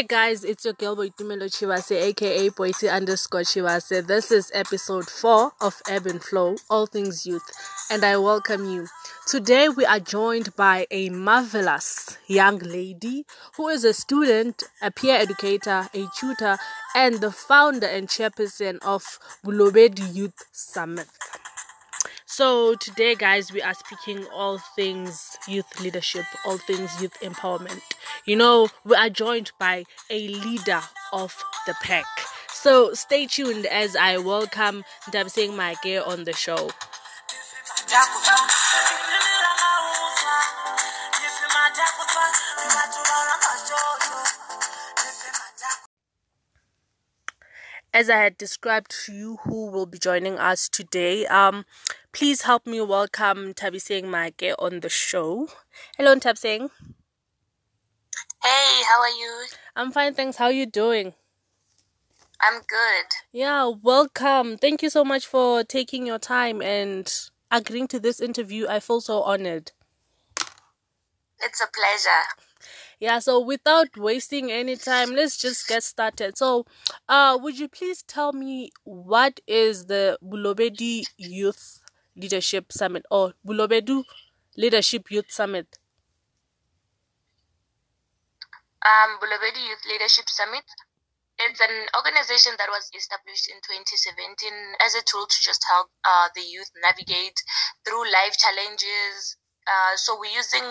Hi guys, it's your girl Boitumelo Chivase, aka Boiti underscore Chivase. This is episode 4 of Ebb and Flow, All Things Youth, and I welcome you. Today we are joined by a marvelous young lady who is a student, a peer educator, a tutor, and the founder and chairperson of Bulobedi Youth Summit. So today guys we are speaking all things youth leadership, all things youth empowerment. You know, we are joined by a leader of the pack. So stay tuned as I welcome Tabiseng Maike on the show. As I had described to you who will be joining us today, um, please help me welcome Tabiseng Maike on the show. Hello, Tabiseng. Hey, how are you? I'm fine, thanks. How are you doing? I'm good. Yeah, welcome. Thank you so much for taking your time and agreeing to this interview. I feel so honored. It's a pleasure. Yeah, so without wasting any time, let's just get started. So, uh, would you please tell me what is the Bulobedi Youth Leadership Summit or Bulobedu Leadership Youth Summit? Um, Bulobedi Youth Leadership Summit. It's an organization that was established in 2017 as a tool to just help uh, the youth navigate through life challenges. Uh, so we're using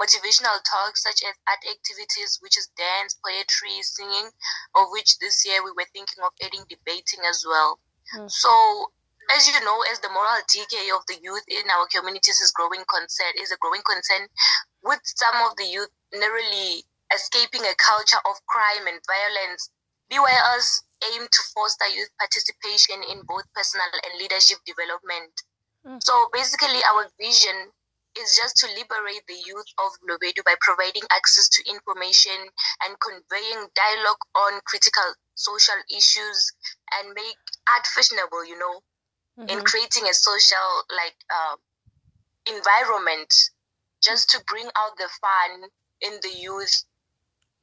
motivational talks such as art activities, which is dance, poetry, singing, of which this year we were thinking of adding debating as well. Mm. So as you know, as the moral decay of the youth in our communities is growing concern is a growing concern, with some of the youth narrowly escaping a culture of crime and violence, BYLs aim to foster youth participation in both personal and leadership development. Mm. So basically, our vision is just to liberate the youth of Lobedu by providing access to information and conveying dialogue on critical social issues and make art fashionable, you know, mm-hmm. in creating a social like uh, environment just to bring out the fun in the youth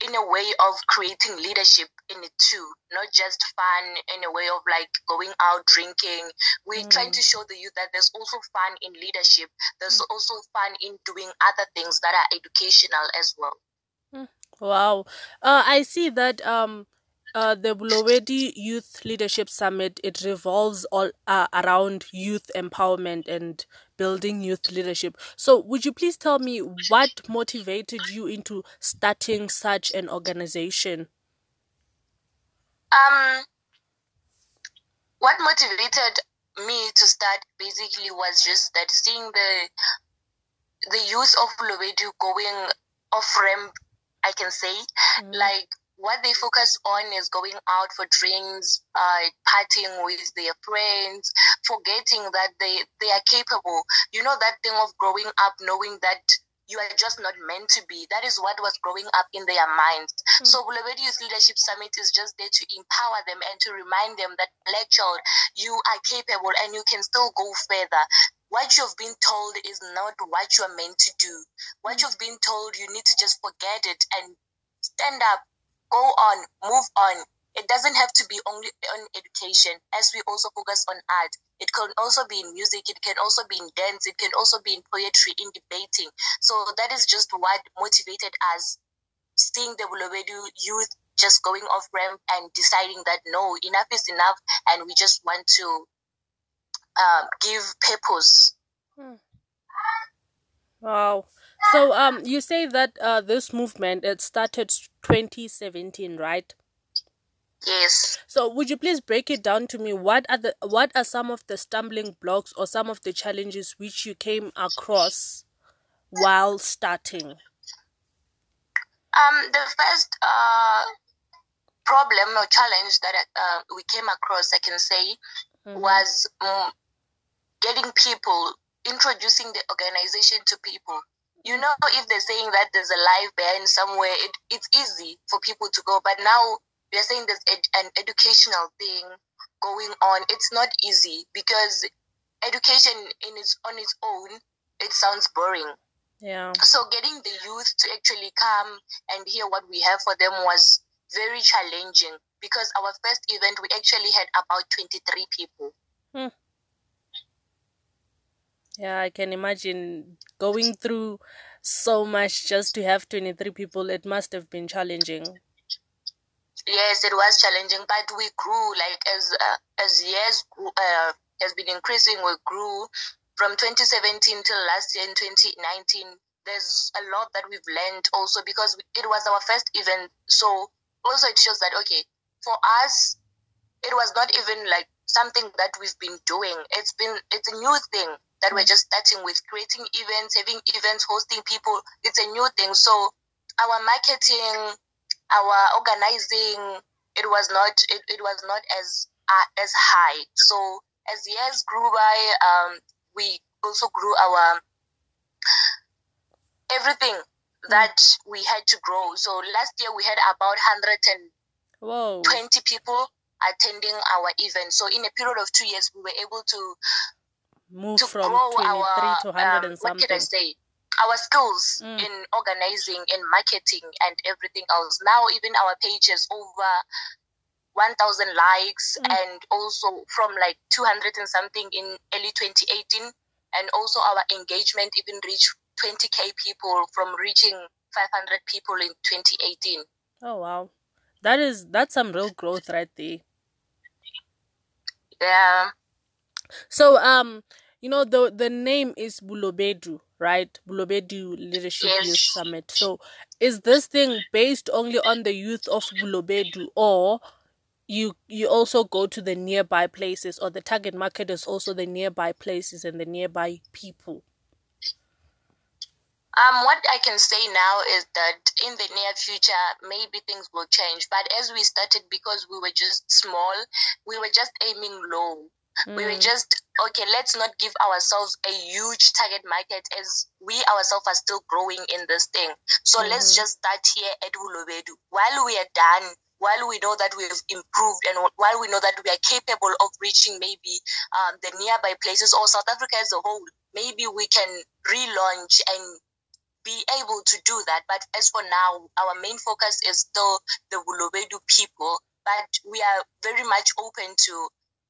in a way of creating leadership in it too, not just fun in a way of like going out drinking. We're mm. trying to show the youth that there's also fun in leadership. There's mm. also fun in doing other things that are educational as well. Mm. Wow. Uh, I see that um uh, the Bulowedi Youth Leadership Summit it revolves all uh, around youth empowerment and building youth leadership. So, would you please tell me what motivated you into starting such an organization? Um, what motivated me to start basically was just that seeing the the youth of Lobedu going off ramp, I can say, mm. like what they focus on is going out for drinks, uh, partying with their friends, forgetting that they, they are capable. You know, that thing of growing up knowing that you are just not meant to be. That is what was growing up in their minds. Mm. So Bulabedi Youth Leadership Summit is just there to empower them and to remind them that black child, you are capable and you can still go further. What you've been told is not what you're meant to do. What you've been told, you need to just forget it and stand up go on, move on. It doesn't have to be only on education, as we also focus on art. It can also be in music, it can also be in dance, it can also be in poetry, in debating. So that is just what motivated us seeing the Bulobedu youth just going off ramp and deciding that no, enough is enough, and we just want to um, give purpose. Hmm. Wow. So um, you say that uh, this movement it started 2017, right? Yes. So would you please break it down to me? What are the what are some of the stumbling blocks or some of the challenges which you came across while starting? Um, the first uh problem or challenge that uh, we came across, I can say, mm-hmm. was um, getting people introducing the organization to people you know, if they're saying that there's a live band somewhere, it, it's easy for people to go. But now they're saying there's ed- an educational thing going on. It's not easy because education in its on its own, it sounds boring. Yeah. So getting the youth to actually come and hear what we have for them was very challenging because our first event we actually had about 23 people. Hmm. Yeah, I can imagine going through so much just to have 23 people. It must have been challenging. Yes, it was challenging, but we grew like as uh, as years uh, has been increasing. We grew from 2017 till last year in 2019. There's a lot that we've learned also because it was our first event. So also it shows that okay, for us, it was not even like something that we've been doing. It's been it's a new thing that we're just starting with creating events, having events, hosting people. It's a new thing. So our marketing, our organizing, it was not it, it was not as uh, as high. So as years grew by, um, we also grew our everything that we had to grow. So last year we had about 120 people attending our event. So in a period of two years, we were able to move to from grow 23 our, to 100 um, and something. What can I say? Our skills mm. in organizing and marketing and everything else. Now even our pages over 1000 likes mm. and also from like 200 and something in early 2018 and also our engagement even reached 20k people from reaching 500 people in 2018 oh wow that is that's some real growth right there yeah so um you know the the name is Bulobedu, right? Bulobedu Leadership yes. Youth Summit. So is this thing based only on the youth of Bulobedu or you you also go to the nearby places or the target market is also the nearby places and the nearby people? Um, what I can say now is that in the near future, maybe things will change. But as we started, because we were just small, we were just aiming low. Mm. We were mm. just okay. Let's not give ourselves a huge target market as we ourselves are still growing in this thing. So mm-hmm. let's just start here at Bulobedu. While we are done, while we know that we have improved and while we know that we are capable of reaching maybe um, the nearby places or South Africa as a whole, maybe we can relaunch and be able to do that. But as for now, our main focus is still the Bulobedu people. But we are very much open to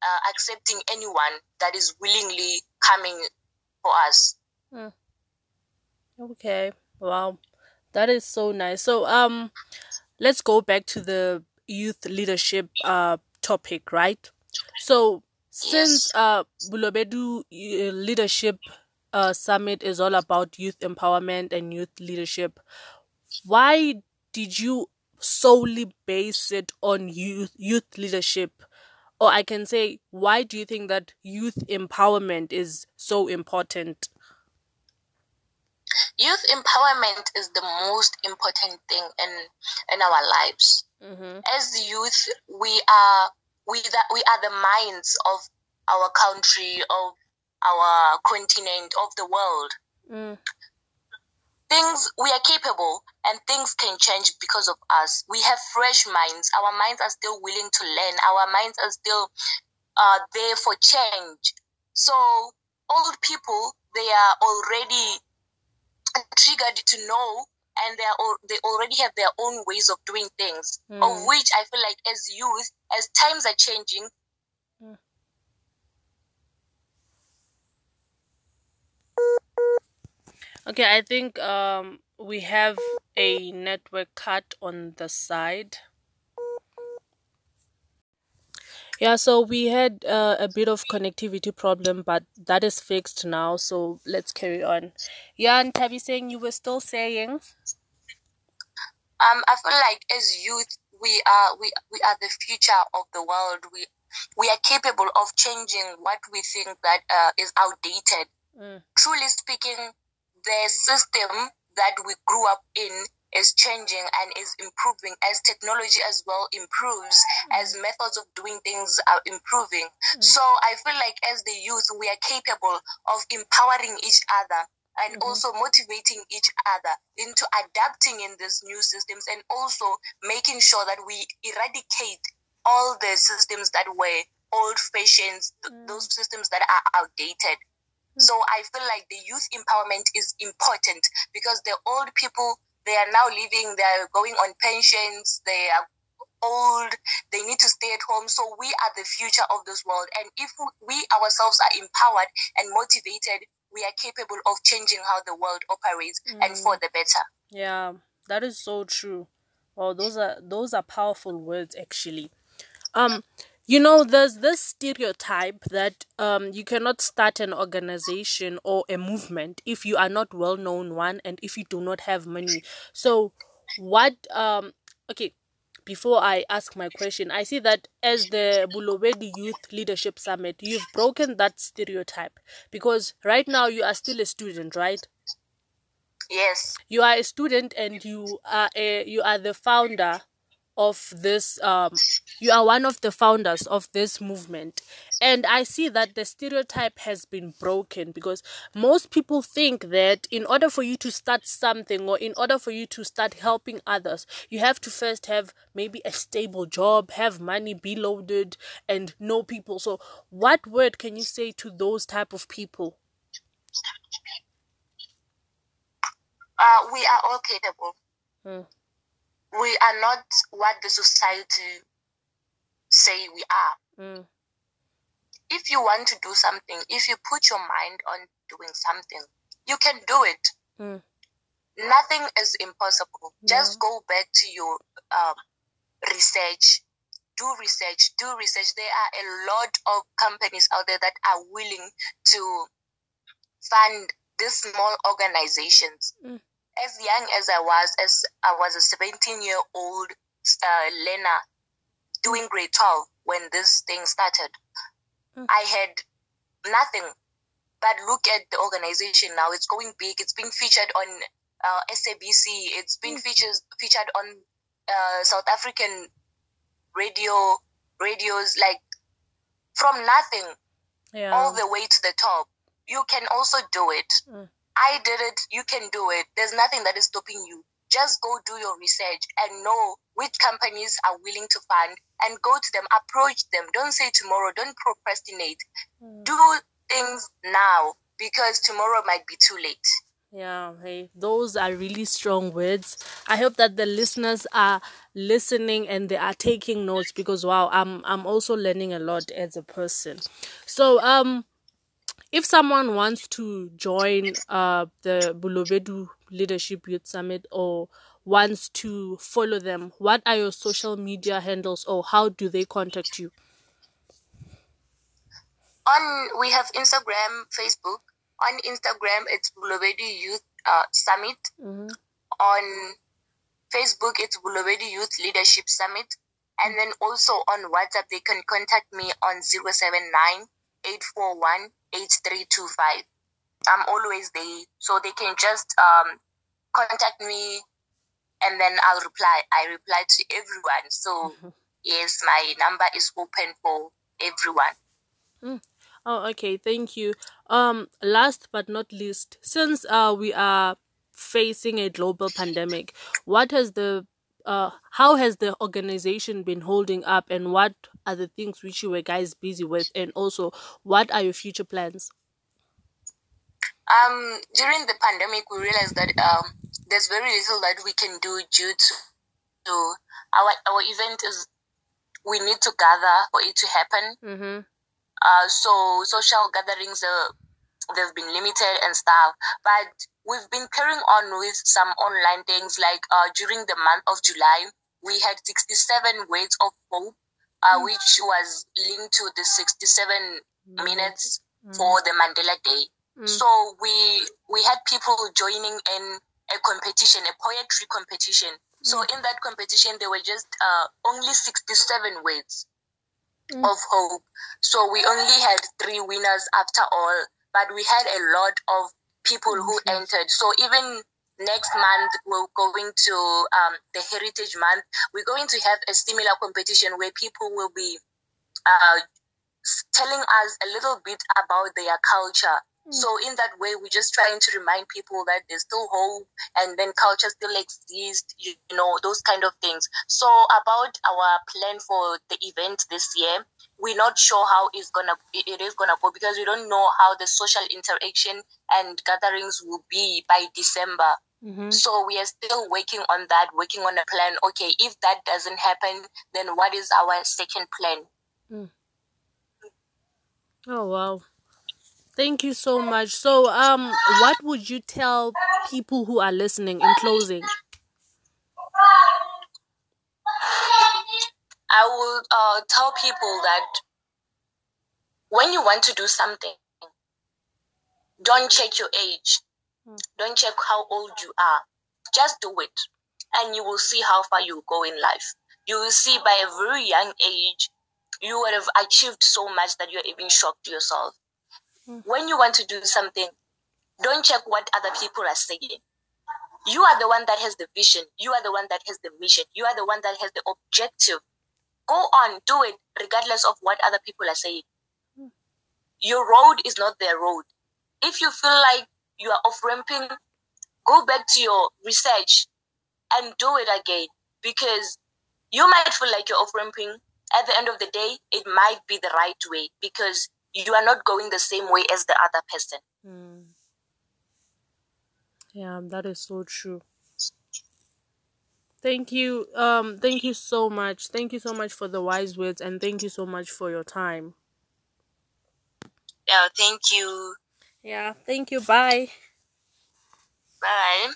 uh, accepting anyone that is willingly coming for us. Hmm. Okay. Wow. That is so nice. So um let's go back to the youth leadership uh topic, right? So since yes. uh Bulobedu uh, leadership uh summit is all about youth empowerment and youth leadership, why did you solely base it on youth youth leadership or I can say, why do you think that youth empowerment is so important? Youth empowerment is the most important thing in in our lives. Mm-hmm. As youth, we are we that we are the minds of our country, of our continent, of the world. Mm things we are capable and things can change because of us. We have fresh minds. Our minds are still willing to learn. Our minds are still uh, there for change. So old people they are already triggered to know and they are they already have their own ways of doing things mm. of which i feel like as youth as times are changing Okay, I think um we have a network cut on the side. Yeah, so we had uh, a bit of connectivity problem, but that is fixed now. So let's carry on. Yeah, and Tabiseng you were still saying. Um, I feel like as youth, we are we we are the future of the world. We we are capable of changing what we think that uh, is outdated. Mm. Truly speaking, the system that we grew up in is changing and is improving as technology as well improves as methods of doing things are improving mm-hmm. so i feel like as the youth we are capable of empowering each other and mm-hmm. also motivating each other into adapting in these new systems and also making sure that we eradicate all the systems that were old fashioned mm-hmm. those systems that are outdated so I feel like the youth empowerment is important because the old people they are now living, they are going on pensions, they are old, they need to stay at home. So we are the future of this world. And if we ourselves are empowered and motivated, we are capable of changing how the world operates mm. and for the better. Yeah, that is so true. Oh, those are those are powerful words actually. Um you know there's this stereotype that um you cannot start an organization or a movement if you are not well known one and if you do not have money. So what um okay before I ask my question, I see that as the Bulobedi Youth Leadership Summit, you've broken that stereotype because right now you are still a student, right? Yes. You are a student and you are a you are the founder of this um you are one of the founders of this movement. And i see that the stereotype has been broken because most people think that in order for you to start something or in order for you to start helping others you have to first have maybe a stable job have money be loaded and know people. So what word can you say to those type of people? Uh, we are all capable. Hmm we are not what the society say we are. Mm. If you want to do something, if you put your mind on doing something, you can do it. Mm. Nothing is impossible. Yeah. Just go back to your um, research. Do research. Do research. There are a lot of companies out there that are willing to fund these small organizations. Mm as young as I was, as I was a 17 year old uh, learner doing grade 12 when this thing started, mm. I had nothing. But look at the organization now. It's going big. It's being featured on uh, SABC. It's been mm. featured featured on uh, South African radio radios. Like from nothing, yeah. all the way to the top. You can also do it. Mm. I did it, you can do it. There's nothing that is stopping you. Just go do your research and know which companies are willing to fund and go to them, approach them. Don't say tomorrow, don't procrastinate. Mm. Do things now because tomorrow might be too late. Yeah, hey, those are really strong words. I hope that the listeners are listening and they are taking notes because wow, I'm I'm also learning a lot as a person. So um if someone wants to join uh, the Bolobedu Leadership Youth Summit or wants to follow them, what are your social media handles or how do they contact you? On we have Instagram, Facebook. On Instagram, it's Bolobedu Youth uh, Summit. Mm-hmm. On Facebook, it's Bolobedu Youth Leadership Summit. And then also on WhatsApp, they can contact me on 079 841 8325. I'm always there. So they can just um, contact me and then I'll reply. I reply to everyone. So, mm-hmm. yes, my number is open for everyone. Mm. Oh, okay. Thank you. Um, last but not least, since uh, we are facing a global pandemic, what has the uh, how has the organization been holding up and what are the things which you were guys busy with? And also what are your future plans? Um, during the pandemic we realized that um, there's very little that we can do due to, to our our event is we need to gather for it to happen. Mm-hmm. uh, so social gatherings uh, they've been limited and stuff but we've been carrying on with some online things like uh, during the month of July, we had 67 words of hope, uh, mm. which was linked to the 67 mm. minutes mm. for the Mandela Day. Mm. So we we had people joining in a competition, a poetry competition. So mm. in that competition, there were just uh, only 67 words mm. of hope. So we only had three winners after all, but we had a lot of people who entered. So even next month we're going to um, the Heritage Month. We're going to have a similar competition where people will be uh, telling us a little bit about their culture. So in that way, we're just trying to remind people that there's still hope and then culture still exists, you, you know, those kind of things. So about our plan for the event this year, we're not sure how it's gonna it is gonna go because we don't know how the social interaction and gatherings will be by December. Mm-hmm. So we are still working on that, working on a plan. Okay, if that doesn't happen, then what is our second plan? Mm. Oh wow. Thank you so much. So um what would you tell people who are listening in closing? I would uh, tell people that when you want to do something, don't check your age. Mm. Don't check how old you are. Just do it. And you will see how far you go in life. You will see by a very young age, you would have achieved so much that you're even shocked yourself. Mm. When you want to do something, don't check what other people are saying. You are the one that has the vision. You are the one that has the mission. You are the one that has the objective. Go on, do it, regardless of what other people are saying. Mm. Your road is not their road. If you feel like you are off ramping, go back to your research and do it again because you might feel like you're off ramping. At the end of the day, it might be the right way because you are not going the same way as the other person. Mm. Yeah, that is so true. Thank you. Um thank you so much. Thank you so much for the wise words and thank you so much for your time. Yeah, thank you. Yeah, thank you. Bye. Bye.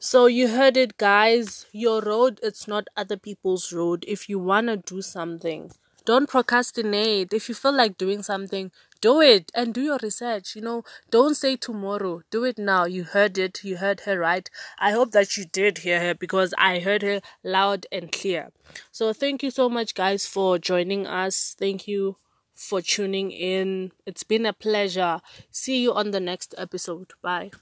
So you heard it guys, your road it's not other people's road. If you want to do something, don't procrastinate. If you feel like doing something, do it and do your research. You know, don't say tomorrow. Do it now. You heard it. You heard her right. I hope that you did hear her because I heard her loud and clear. So thank you so much guys for joining us. Thank you for tuning in. It's been a pleasure. See you on the next episode. Bye.